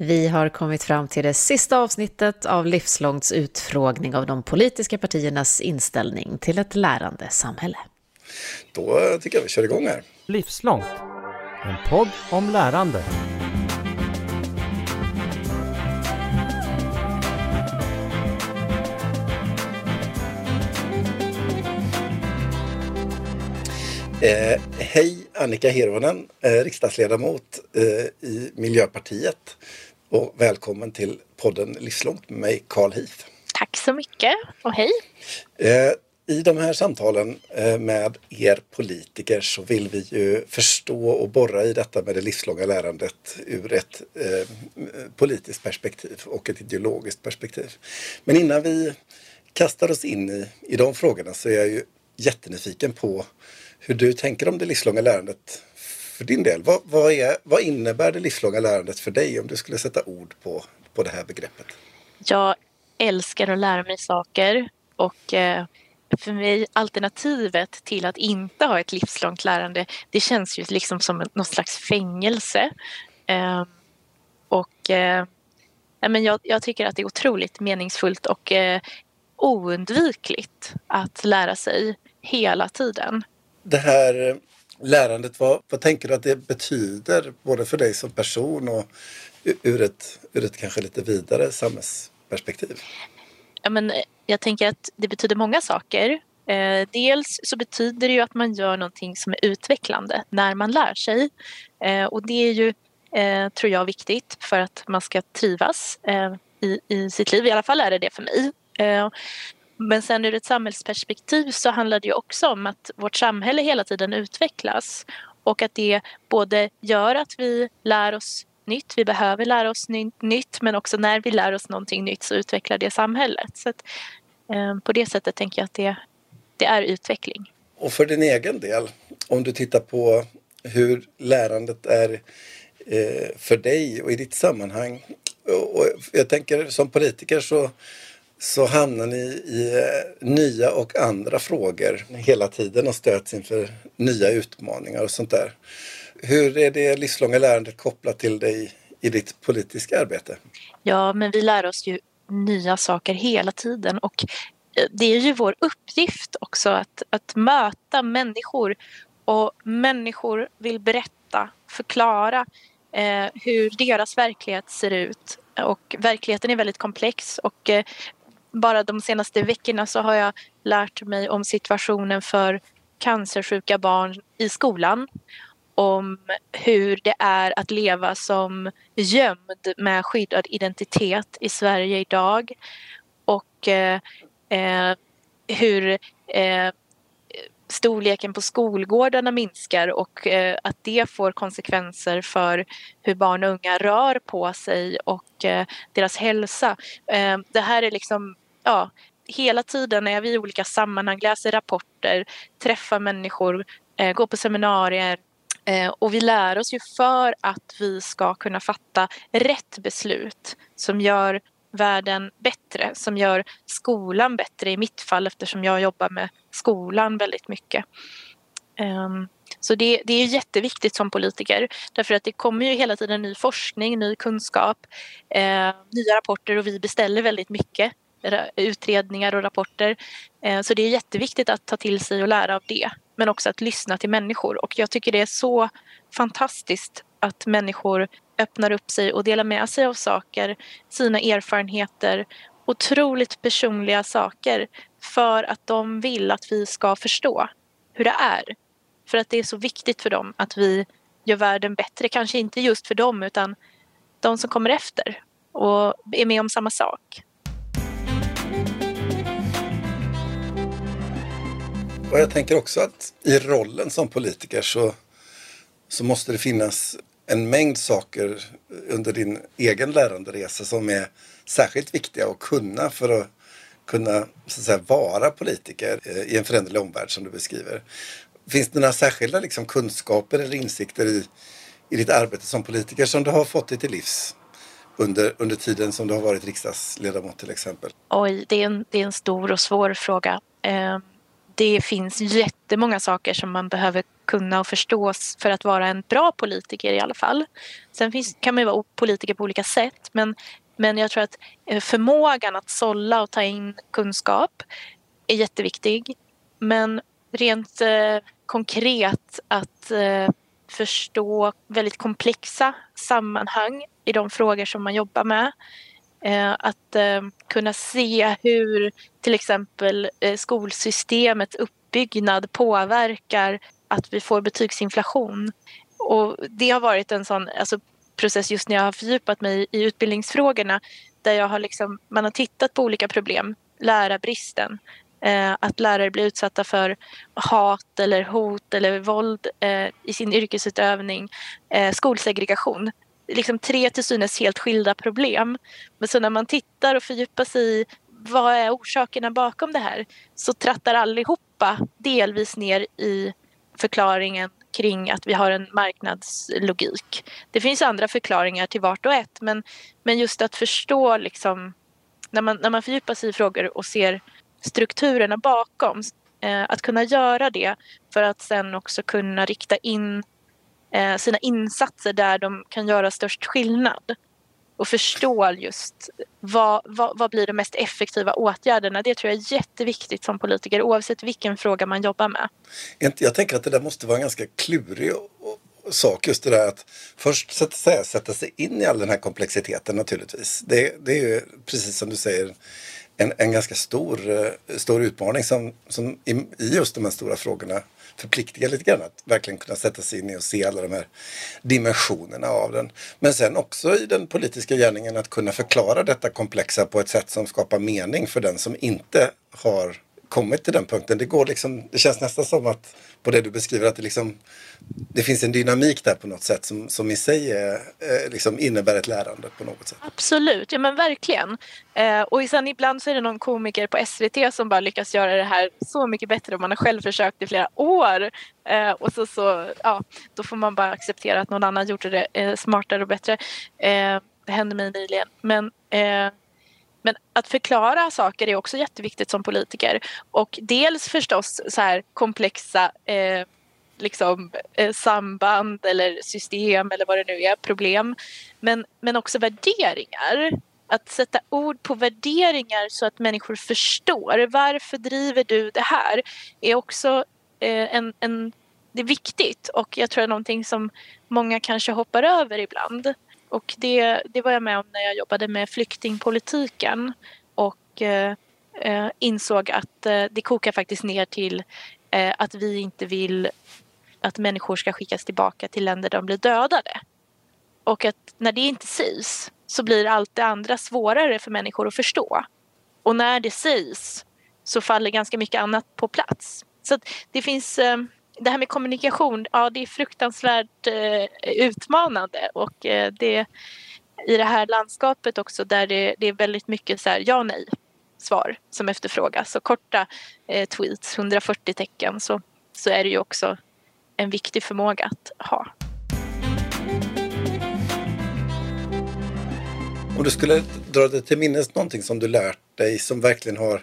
Vi har kommit fram till det sista avsnittet av Livslångts utfrågning av de politiska partiernas inställning till ett lärande samhälle. Då tycker jag vi kör igång här. Livslångt, en podd om lärande. Eh, hej Annika Hirvonen, eh, riksdagsledamot eh, i Miljöpartiet och välkommen till podden Livslångt med mig Carl Heath. Tack så mycket och hej! Eh, I de här samtalen eh, med er politiker så vill vi ju förstå och borra i detta med det livslånga lärandet ur ett eh, politiskt perspektiv och ett ideologiskt perspektiv. Men innan vi kastar oss in i, i de frågorna så är jag ju jättenyfiken på hur du tänker om det livslånga lärandet för din del. Vad, vad, är, vad innebär det livslånga lärandet för dig om du skulle sätta ord på, på det här begreppet? Jag älskar att lära mig saker och eh, för mig alternativet till att inte ha ett livslångt lärande det känns ju liksom som något slags fängelse. Eh, och eh, men jag, jag, tycker att det är otroligt meningsfullt och eh, oundvikligt att lära sig hela tiden det här lärandet, vad, vad tänker du att det betyder både för dig som person och ur ett, ur ett kanske lite vidare samhällsperspektiv? Ja, men eh, jag tänker att det betyder många saker. Eh, dels så betyder det ju att man gör någonting som är utvecklande när man lär sig. Eh, och det är ju, eh, tror jag, viktigt för att man ska trivas eh, i, i sitt liv. I alla fall är det det för mig. Eh, men sen ur ett samhällsperspektiv så handlar det ju också om att vårt samhälle hela tiden utvecklas och att det både gör att vi lär oss nytt, vi behöver lära oss nytt men också när vi lär oss någonting nytt så utvecklar det samhället. Så att, eh, på det sättet tänker jag att det, det är utveckling. Och för din egen del, om du tittar på hur lärandet är eh, för dig och i ditt sammanhang. Och jag tänker som politiker så så hamnar ni i eh, nya och andra frågor hela tiden och stöts inför nya utmaningar och sånt där. Hur är det livslånga lärandet kopplat till dig i ditt politiska arbete? Ja, men vi lär oss ju nya saker hela tiden och eh, det är ju vår uppgift också att, att möta människor och människor vill berätta, förklara eh, hur deras verklighet ser ut och verkligheten är väldigt komplex och eh, bara de senaste veckorna så har jag lärt mig om situationen för cancersjuka barn i skolan. Om hur det är att leva som gömd med skyddad identitet i Sverige idag. Och eh, eh, hur eh, storleken på skolgårdarna minskar och eh, att det får konsekvenser för hur barn och unga rör på sig och eh, deras hälsa. Eh, det här är liksom, ja, hela tiden är vi i olika sammanhang, läser rapporter, träffar människor, eh, går på seminarier eh, och vi lär oss ju för att vi ska kunna fatta rätt beslut som gör världen bättre, som gör skolan bättre i mitt fall eftersom jag jobbar med skolan väldigt mycket. Um, så det, det, är jätteviktigt som politiker därför att det kommer ju hela tiden ny forskning, ny kunskap, eh, nya rapporter och vi beställer väldigt mycket utredningar och rapporter. Eh, så det är jätteviktigt att ta till sig och lära av det men också att lyssna till människor och jag tycker det är så fantastiskt att människor öppnar upp sig och delar med sig av saker, sina erfarenheter, otroligt personliga saker för att de vill att vi ska förstå hur det är. För att det är så viktigt för dem att vi gör världen bättre, kanske inte just för dem utan de som kommer efter och är med om samma sak. Och jag tänker också att i rollen som politiker så, så måste det finnas en mängd saker under din egen läranderesa som är särskilt viktiga att kunna för att kunna så att säga, vara politiker eh, i en föränderlig omvärld som du beskriver. Finns det några särskilda liksom, kunskaper eller insikter i, i ditt arbete som politiker som du har fått dig till livs under, under tiden som du har varit riksdagsledamot till exempel? Oj, det är en, det är en stor och svår fråga. Eh, det finns jättemånga saker som man behöver kunna och förstå för att vara en bra politiker i alla fall. Sen finns, kan man ju vara politiker på olika sätt men, men jag tror att eh, förmågan att sålla och ta in kunskap är jätteviktig. Men rent eh, konkret att eh, förstå väldigt komplexa sammanhang i de frågor som man jobbar med. Eh, att eh, kunna se hur till exempel eh, skolsystemets uppbyggnad påverkar att vi får betygsinflation. Och det har varit en sån alltså, process just när jag har fördjupat mig i utbildningsfrågorna där jag har liksom, man har tittat på olika problem, lärarbristen, eh, att lärare blir utsatta för hat eller hot eller våld eh, i sin yrkesutövning, eh, skolsegregation. Liksom tre till synes helt skilda problem. Men så när man tittar och fördjupar sig i vad är orsakerna bakom det här så trattar allihopa delvis ner i förklaringen kring att vi har en marknadslogik. Det finns andra förklaringar till vart och ett men, men just att förstå liksom när man, när man fördjupar sig i frågor och ser strukturerna bakom. Eh, att kunna göra det för att sen också kunna rikta in eh, sina insatser där de kan göra störst skillnad. Och förstår just vad, vad, vad blir de mest effektiva åtgärderna. Det tror jag är jätteviktigt som politiker oavsett vilken fråga man jobbar med. Jag tänker att det där måste vara en ganska klurig sak just det där att först sätta, sätta sig in i all den här komplexiteten naturligtvis. Det, det är ju precis som du säger en, en ganska stor, eh, stor utmaning som, som i, i just de här stora frågorna förpliktigar lite grann att verkligen kunna sätta sig in i och se alla de här dimensionerna av den. Men sen också i den politiska gärningen att kunna förklara detta komplexa på ett sätt som skapar mening för den som inte har kommit till den punkten. Det, går liksom, det känns nästan som att på det du beskriver att det, liksom, det finns en dynamik där på något sätt som, som i sig är, eh, liksom innebär ett lärande på något sätt. Absolut, ja men verkligen. Eh, och sen ibland så är det någon komiker på SVT som bara lyckas göra det här så mycket bättre och man har själv försökt i flera år. Eh, och så, så ja, då får man bara acceptera att någon annan gjorde det eh, smartare och bättre. Eh, det hände mig nyligen. Men eh, men att förklara saker är också jätteviktigt som politiker. Och dels förstås så här komplexa eh, liksom, eh, samband eller system eller vad det nu är, problem. Men, men också värderingar. Att sätta ord på värderingar så att människor förstår varför driver du det här är också eh, en, en, det är viktigt och jag tror det är någonting som många kanske hoppar över ibland. Och det, det var jag med om när jag jobbade med flyktingpolitiken och eh, eh, insåg att eh, det kokar faktiskt ner till eh, att vi inte vill att människor ska skickas tillbaka till länder där de blir dödade. Och att när det inte sägs så blir allt det andra svårare för människor att förstå. Och när det sägs så faller ganska mycket annat på plats. Så det finns eh, det här med kommunikation, ja det är fruktansvärt eh, utmanande och eh, det i det här landskapet också där det, det är väldigt mycket så här ja nej svar som efterfrågas. och korta eh, tweets, 140 tecken, så, så är det ju också en viktig förmåga att ha. Om du skulle dra dig till minnes någonting som du lärt dig som verkligen har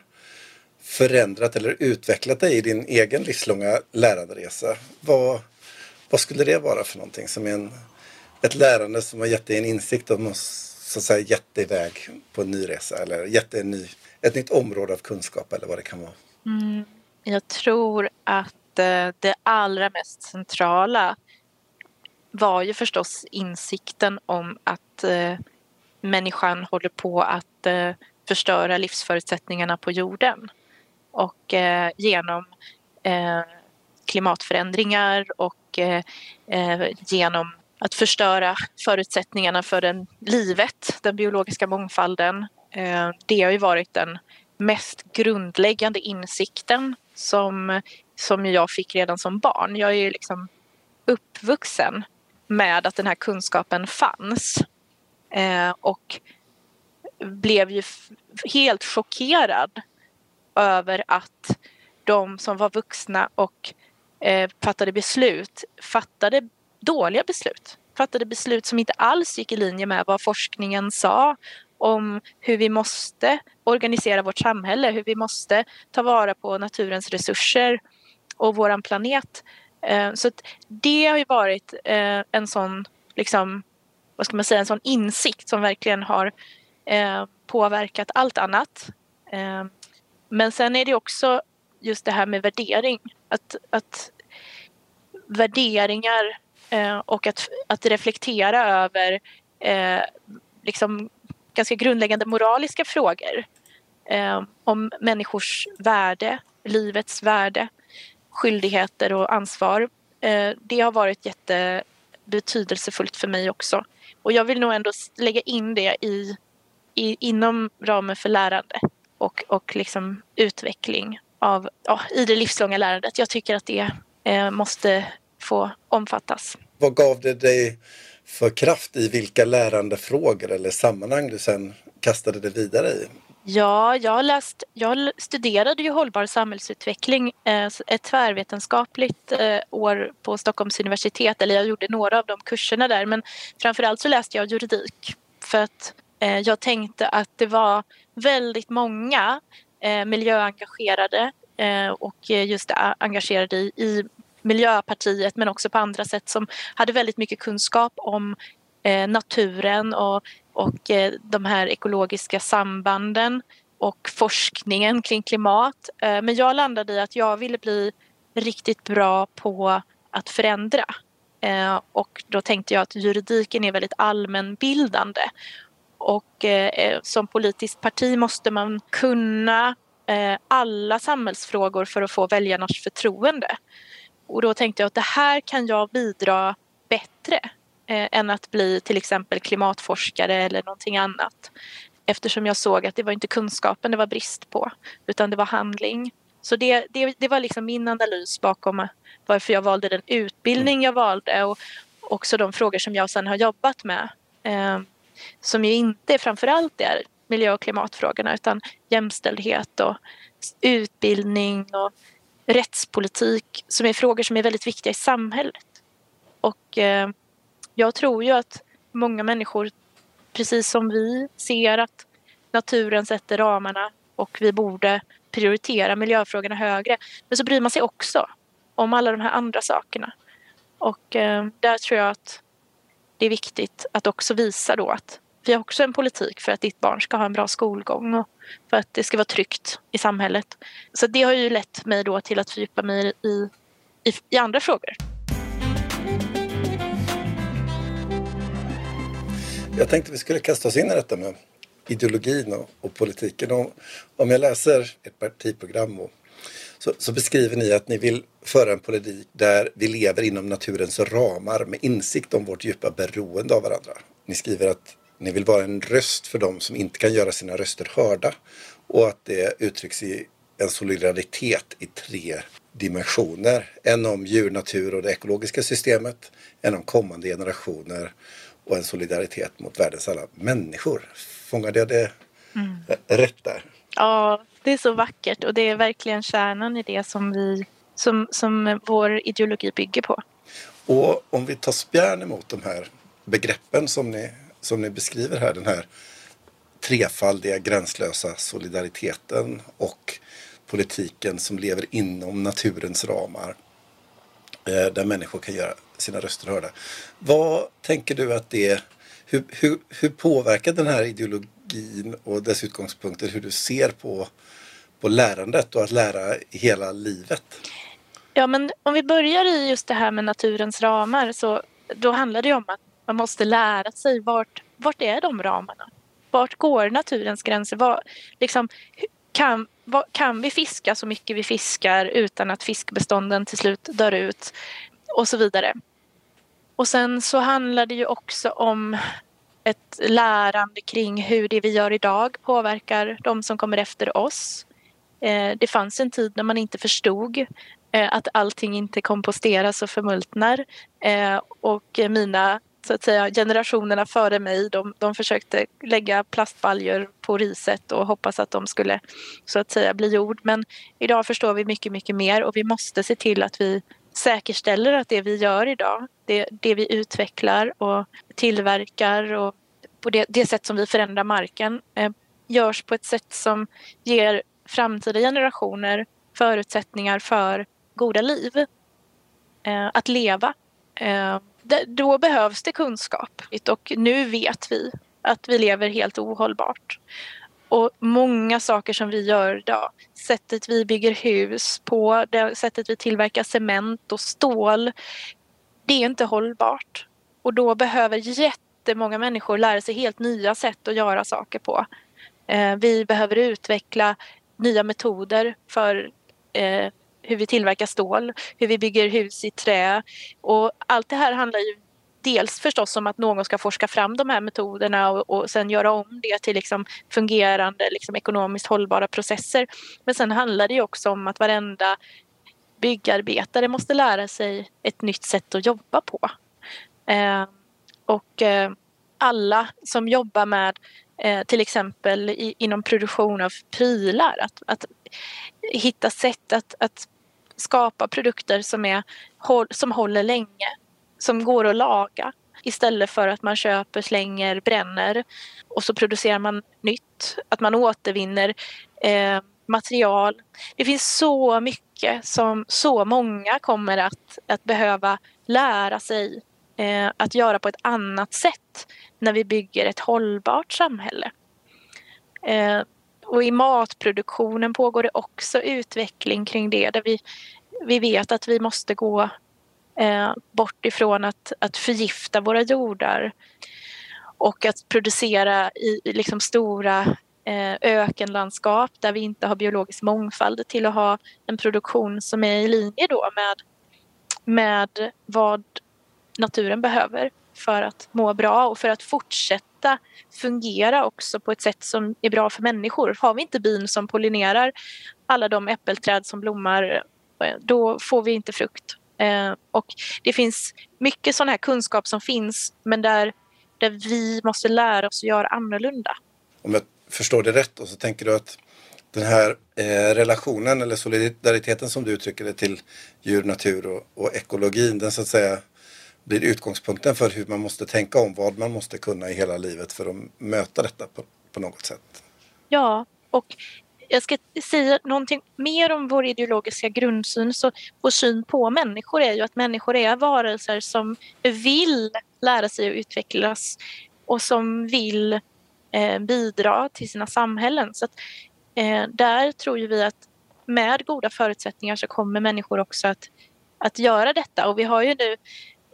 förändrat eller utvecklat dig i din egen livslånga läranderesa. Vad, vad skulle det vara för någonting som är en, ett lärande som har gett dig en insikt och så att säga gett dig iväg på en ny resa eller gett dig en ny, ett nytt område av kunskap eller vad det kan vara? Mm, jag tror att eh, det allra mest centrala var ju förstås insikten om att eh, människan håller på att eh, förstöra livsförutsättningarna på jorden och eh, genom eh, klimatförändringar och eh, eh, genom att förstöra förutsättningarna för den, livet, den biologiska mångfalden. Eh, det har ju varit den mest grundläggande insikten som, som jag fick redan som barn. Jag är ju liksom uppvuxen med att den här kunskapen fanns eh, och blev ju helt chockerad över att de som var vuxna och eh, fattade beslut fattade dåliga beslut. Fattade beslut som inte alls gick i linje med vad forskningen sa om hur vi måste organisera vårt samhälle, hur vi måste ta vara på naturens resurser och våran planet. Eh, så det har ju varit eh, en sån, liksom, vad ska man säga, en sån insikt som verkligen har eh, påverkat allt annat. Eh, men sen är det också just det här med värdering. Att, att värderingar eh, och att, att reflektera över eh, liksom ganska grundläggande moraliska frågor eh, om människors värde, livets värde skyldigheter och ansvar. Eh, det har varit jättebetydelsefullt för mig också. Och jag vill nog ändå lägga in det i, i inom ramen för lärande och, och liksom utveckling av, ja, i det livslånga lärandet. Jag tycker att det eh, måste få omfattas. Vad gav det dig för kraft i vilka lärandefrågor eller sammanhang du sen kastade det vidare i? Ja, jag, läst, jag studerade ju hållbar samhällsutveckling, eh, ett tvärvetenskapligt eh, år på Stockholms universitet, eller jag gjorde några av de kurserna där, men framförallt så läste jag juridik för att Eh, jag tänkte att det var väldigt många eh, miljöengagerade eh, och just engagerade i Miljöpartiet men också på andra sätt som hade väldigt mycket kunskap om naturen och och eh, de här ekologiska sambanden och forskningen kring klimat. Eh, men jag landade i att jag ville bli riktigt bra på att förändra. Eh, och då tänkte jag att juridiken är väldigt allmänbildande. Och som politiskt parti måste man kunna alla samhällsfrågor för att få väljarnas förtroende. Och då tänkte jag att det här kan jag bidra bättre eh, än att bli till exempel klimatforskare eller någonting annat. Eftersom jag såg att det var inte kunskapen det var brist på utan det var handling. Så det, det, det var liksom min analys bakom varför jag valde den utbildning jag valde och också de frågor som jag sedan har jobbat med. Som ju inte framförallt är miljö och klimatfrågorna utan jämställdhet och utbildning och rättspolitik som är frågor som är väldigt viktiga i samhället. Och eh, jag tror ju att många människor, precis som vi, ser att naturen sätter ramarna och vi borde prioritera miljöfrågorna högre. Men så bryr man sig också om alla de här andra sakerna. Och eh, där tror jag att det är viktigt att också visa då att vi har också en politik för att ditt barn ska ha en bra skolgång och för att det ska vara tryggt i samhället. Så det har ju lett mig då till att fördjupa mig i, i, i andra frågor. Jag tänkte vi skulle kasta oss in i detta med ideologin och, och politiken. Och om jag läser ett partiprogram och, så, så, beskriver ni att ni vill föra en politik där vi lever inom naturens ramar med insikt om vårt djupa beroende av varandra. Ni skriver att ni vill vara en röst för dem som inte kan göra sina röster hörda och att det uttrycks i en solidaritet i tre dimensioner. En om djur, natur och det ekologiska systemet, en om kommande generationer och en solidaritet mot världens alla människor. Fångade jag det mm. rätt där? Ja, det är så vackert och det är verkligen kärnan i det som, vi, som, som vår ideologi bygger på. Och om vi tar spjärn emot de här begreppen som ni, som ni beskriver här, den här trefaldiga gränslösa solidariteten och politiken som lever inom naturens ramar. Eh, där människor kan göra sina röster hörda. Vad tänker du att det hur, hur, hur påverkar den här ideologin och dess utgångspunkter hur du ser på, på lärandet och att lära hela livet? Ja, men om vi börjar i just det här med naturens ramar så då handlar det om att man måste lära sig vart, vart är de ramarna? Vart går naturens gränser? Var, liksom, kan, var, kan vi fiska så mycket vi fiskar utan att fiskbestånden till slut dör ut? och så vidare. Och sen så handlar det ju också om ett lärande kring hur det vi gör idag påverkar de som kommer efter oss. Eh, det fanns en tid när man inte förstod eh, att allting inte komposteras och förmultnar. Eh, och mina så att säga, generationerna före mig de, de försökte lägga plastbaljor på riset och hoppas att de skulle så att säga bli jord. Men idag förstår vi mycket, mycket mer och vi måste se till att vi säkerställer att det vi gör idag, det, det vi utvecklar och tillverkar och på det, det sätt som vi förändrar marken eh, görs på ett sätt som ger framtida generationer förutsättningar för goda liv. eh, att leva. Eh, då behövs det kunskap och nu vet vi att vi lever helt ohållbart. Och många saker som vi gör idag, sättet vi bygger hus på, det sättet vi tillverkar cement och stål, det är inte hållbart. Och då behöver jättemånga människor lära sig helt nya sätt att göra saker på. Eh, vi behöver utveckla nya metoder för eh, hur vi tillverkar stål, hur vi bygger hus i trä. Och allt det här handlar ju dels förstås om att någon ska forska fram de här metoderna och, och sen göra om det till liksom fungerande liksom ekonomiskt hållbara processer. Men sen handlar det också om att varenda byggarbetare måste lära sig ett nytt sätt att jobba på. Eh, och eh, alla som jobbar med eh, till exempel i, inom produktion av prylar, att, att hitta sätt att, att skapa produkter som, är, som håller länge, som går att laga istället för att man köper, slänger, bränner och så producerar man nytt. Att man återvinner eh, material. Det finns så mycket som så många kommer att, att behöva lära sig eh, att göra på ett annat sätt när vi bygger ett hållbart samhälle. Eh, och i matproduktionen pågår det också utveckling kring det där vi, vi vet att vi måste gå eh, bort ifrån att, att förgifta våra jordar och att producera i liksom stora eh, ökenlandskap där vi inte har biologisk mångfald till att ha en produktion som är i linje då med, med vad naturen behöver för att må bra och för att fortsätta fungera också på ett sätt som är bra för människor. Har vi inte bin som pollinerar alla de äppelträd som blommar eh, då får vi inte frukt. Eh, och det finns mycket sån här kunskap som finns men där, där vi måste lära oss att göra annorlunda. Om jag förstår det rätt då, så tänker du att den här eh, relationen eller solidariteten som du uttrycker det till djur, natur och, och ekologin, den så att säga blir utgångspunkten för hur man måste tänka om vad man måste kunna i hela livet för att möta detta på, på något sätt. Ja, och jag ska säga någonting mer om vår ideologiska grundsyn. Så vår syn på människor är ju att människor är varelser som vill lära sig att utvecklas och som vill eh, bidra till sina samhällen. Så att, eh, där tror ju vi att med goda förutsättningar så kommer människor också att, att göra detta. Och vi har ju nu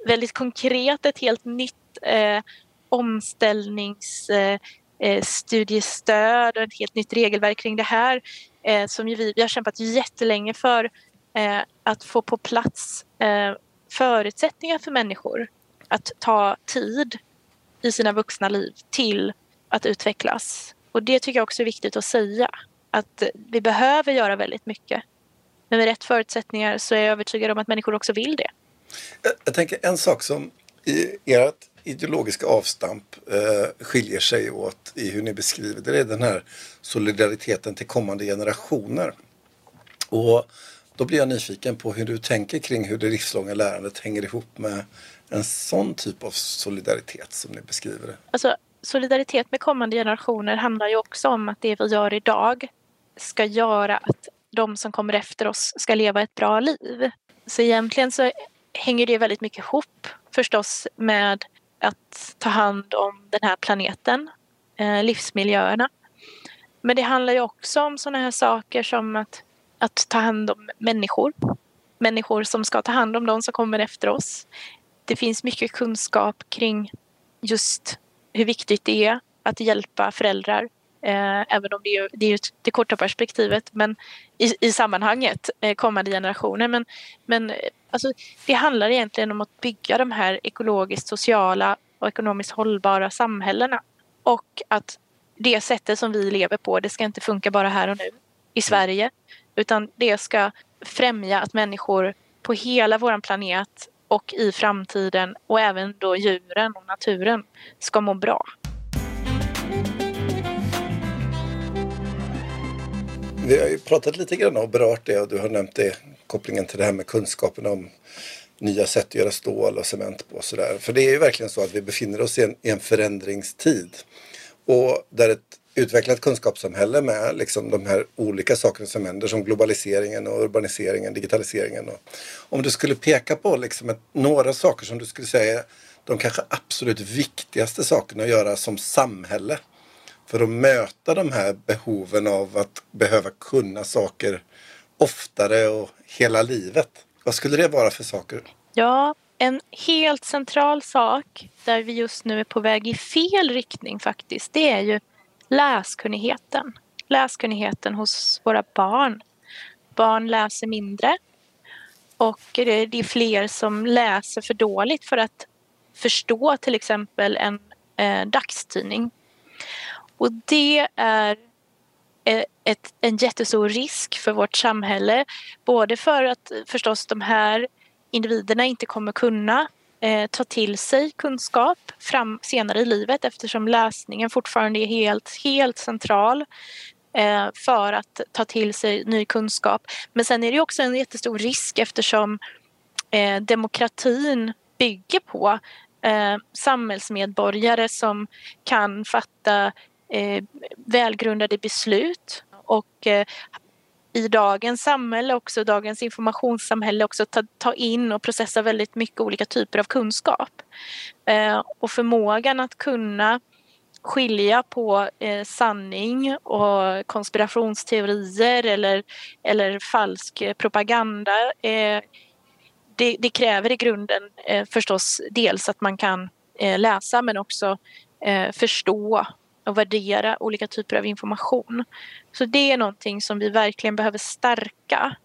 väldigt konkret ett helt nytt eh, omställnings eh, Eh, studiestöd och ett helt nytt regelverk kring det här eh, som vi, vi har kämpat jättelänge för eh, att få på plats förutsättningar för människor att ta tid i sina vuxna liv till att utvecklas. Och det tycker jag också är viktigt att säga att vi behöver göra väldigt mycket. Men med rätt förutsättningar så är jag övertygad om att människor också vill det. Jag, jag tänker en sak som i ert ideologiska avstamp eh, skiljer sig åt i hur ni beskriver det. Det är den här solidariteten till kommande generationer. Och då blir jag nyfiken på hur du tänker kring hur det livslånga lärandet hänger ihop med en sån typ av solidaritet som ni beskriver det. Alltså, solidaritet med kommande generationer handlar ju också om att det vi gör idag ska göra att de som kommer efter oss ska leva ett bra liv. Så egentligen så hänger det väldigt mycket ihop förstås med att ta hand om den här planeten, eh, livsmiljöerna. Men det handlar ju också om sådana här saker som att, att ta hand om människor. Människor som ska ta hand om de som kommer efter oss. Det finns mycket kunskap kring just hur viktigt det är att hjälpa föräldrar. Eh, även om det är, det är det korta perspektivet men i, i sammanhanget, eh, kommande generationer. Men, men eh, Alltså, det handlar egentligen om att bygga de här ekologiskt sociala och ekonomiskt hållbara samhällena. Och att det sättet som vi lever på, det ska inte funka bara här och nu i Sverige. Utan det ska främja att människor på hela vår planet och i framtiden och även då djuren och naturen ska må bra. Vi har ju pratat lite grann och berört det och du har nämnt det kopplingen till det här med kunskapen om nya sätt att göra stål och cement på. Och sådär. För det är ju verkligen så att vi befinner oss i en, i en förändringstid. Och där ett utvecklat kunskapssamhälle med liksom de här olika sakerna som händer som globaliseringen och urbaniseringen, digitaliseringen. Och om du skulle peka på liksom ett, några saker som du skulle säga de kanske absolut viktigaste sakerna att göra som samhälle för att möta de här behoven av att behöva kunna saker oftare och hela livet. Vad skulle det vara för saker? Ja, en helt central sak där vi just nu är på väg i fel riktning faktiskt, det är ju läskunnigheten. Läskunnigheten hos våra barn. Barn läser mindre och det är fler som läser för dåligt för att förstå till exempel en eh, dagstidning. Och det är eh, ett, en jättestor risk för vårt samhälle. Både för att förstås de här individerna inte kommer kunna eh, ta till sig kunskap fram, senare i livet eftersom läsningen fortfarande är helt, helt central eh, för att ta till sig ny kunskap. Men sen är det också en jättestor risk eftersom eh, demokratin bygger på eh, samhällsmedborgare som kan fatta eh, välgrundade beslut och eh, i dagens samhälle också, dagens informationssamhälle också ta, ta in och processa väldigt mycket olika typer av kunskap. Eh, och förmågan att kunna skilja på eh, sanning och konspirationsteorier eller, eller falsk propaganda eh, det, det, kräver i grunden eh, förstås dels att man kan eh, läsa men också eh, förstå och värdera olika typer av information. Så det är någonting som vi verkligen behöver stärka.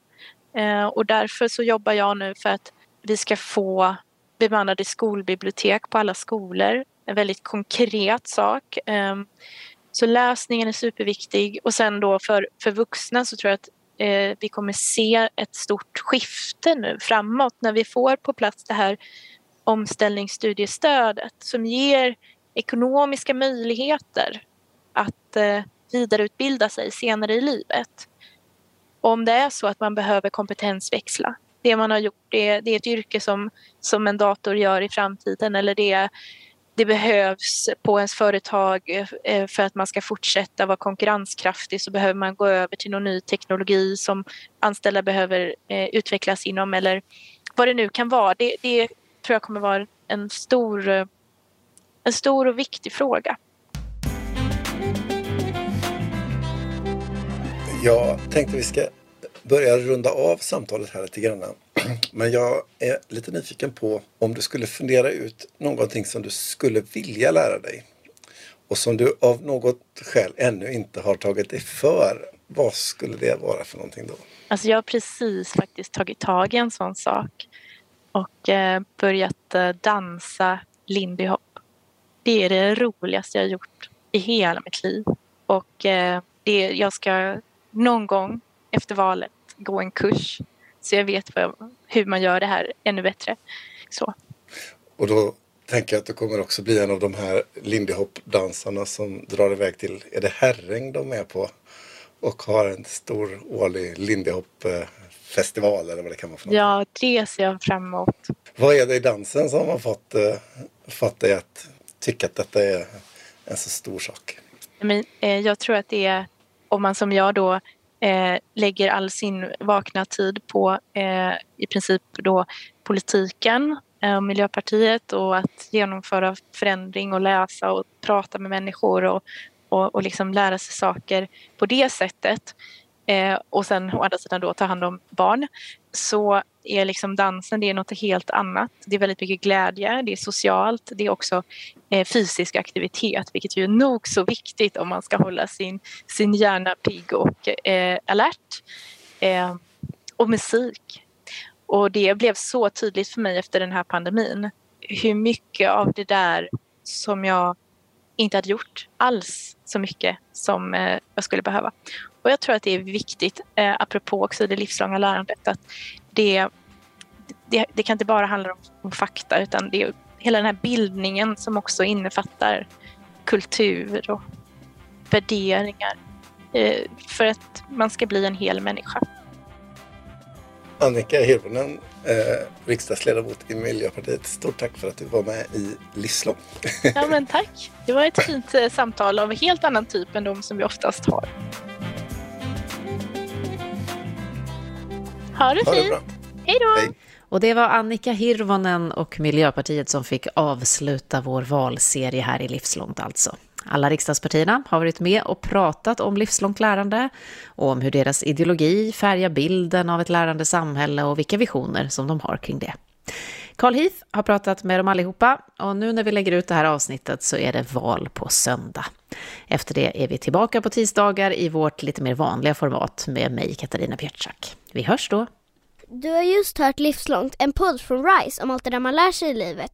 Eh, och därför så jobbar jag nu för att vi ska få bemannade skolbibliotek på alla skolor. En väldigt konkret sak. Eh, så läsningen är superviktig och sen då för, för vuxna så tror jag att eh, vi kommer se ett stort skifte nu framåt när vi får på plats det här omställningsstudiestödet som ger ekonomiska möjligheter att eh, vidareutbilda sig senare i livet. Om det är så att man behöver kompetensväxla. Det man har gjort, det, det är ett yrke som, som en dator gör i framtiden eller det, det behövs på ens företag eh, för att man ska fortsätta vara konkurrenskraftig så behöver man gå över till någon ny teknologi som anställda behöver eh, utvecklas inom eller vad det nu kan vara. Det, det tror jag kommer vara en stor eh, en stor och viktig fråga. Jag tänkte vi ska börja runda av samtalet här lite grann. Men jag är lite nyfiken på om du skulle fundera ut någonting som du skulle vilja lära dig och som du av något skäl ännu inte har tagit dig för. Vad skulle det vara för någonting då? Alltså jag har precis faktiskt tagit tag i en sån sak och eh, börjat eh, dansa lindy hop. Det är det roligaste jag gjort i hela mitt liv. Och eh, det, jag ska någon gång efter valet gå en kurs så jag vet vad, hur man gör det här ännu bättre. Så. Och då tänker jag att du kommer också bli en av de här Lindy Hop-dansarna som drar iväg till, är det Herräng de är på? Och har en stor årlig Lindy Hop-festival eller vad det kan vara för något. Ja, det ser jag fram emot. Vad är det i dansen som har fått, uh, fått dig att tycka att detta är en så stor sak? Men, eh, jag tror att det är om man som jag då eh, lägger all sin vakna tid på eh, i princip då politiken eh, Miljöpartiet och att genomföra förändring och läsa och prata med människor och, och, och liksom lära sig saker på det sättet. Eh, och sen å andra sidan då ta hand om barn så är liksom dansen det är något helt annat. Det är väldigt mycket glädje, det är socialt, det är också Eh, fysisk aktivitet vilket ju är nog så viktigt om man ska hålla sin, sin hjärna pigg och eh, alert. Eh, och musik. Och det blev så tydligt för mig efter den här pandemin hur mycket av det där som jag inte hade gjort alls så mycket som eh, jag skulle behöva. Och jag tror att det är viktigt, eh, apropå också det livslånga lärandet, att det, det, det kan inte bara handla om, om, fakta utan det är hela den här bildningen som också innefattar kultur och värderingar eh, för att man ska bli en hel människa. Annika Hirvonen, eh, riksdagsledamot i Miljöpartiet. Stort tack för att du var med i Livslång. Ja men tack. Det var ett fint eh, samtal av helt annan typ än de som vi oftast har. Ha det Ha det fint. bra. Hej då. Hej. Och det var Annika Hirvonen och Miljöpartiet som fick avsluta vår valserie här i Livslångt alltså. Alla riksdagspartierna har varit med och pratat om livslångt lärande och om hur deras ideologi färgar bilden av ett lärande samhälle och vilka visioner som de har kring det. Carl Heath har pratat med dem allihopa och nu när vi lägger ut det här avsnittet så är det val på söndag. Efter det är vi tillbaka på tisdagar i vårt lite mer vanliga format med mig, Katarina Pietschak. Vi hörs då! Du har just hört Livslångt, en podd från RISE om allt det där man lär sig i livet.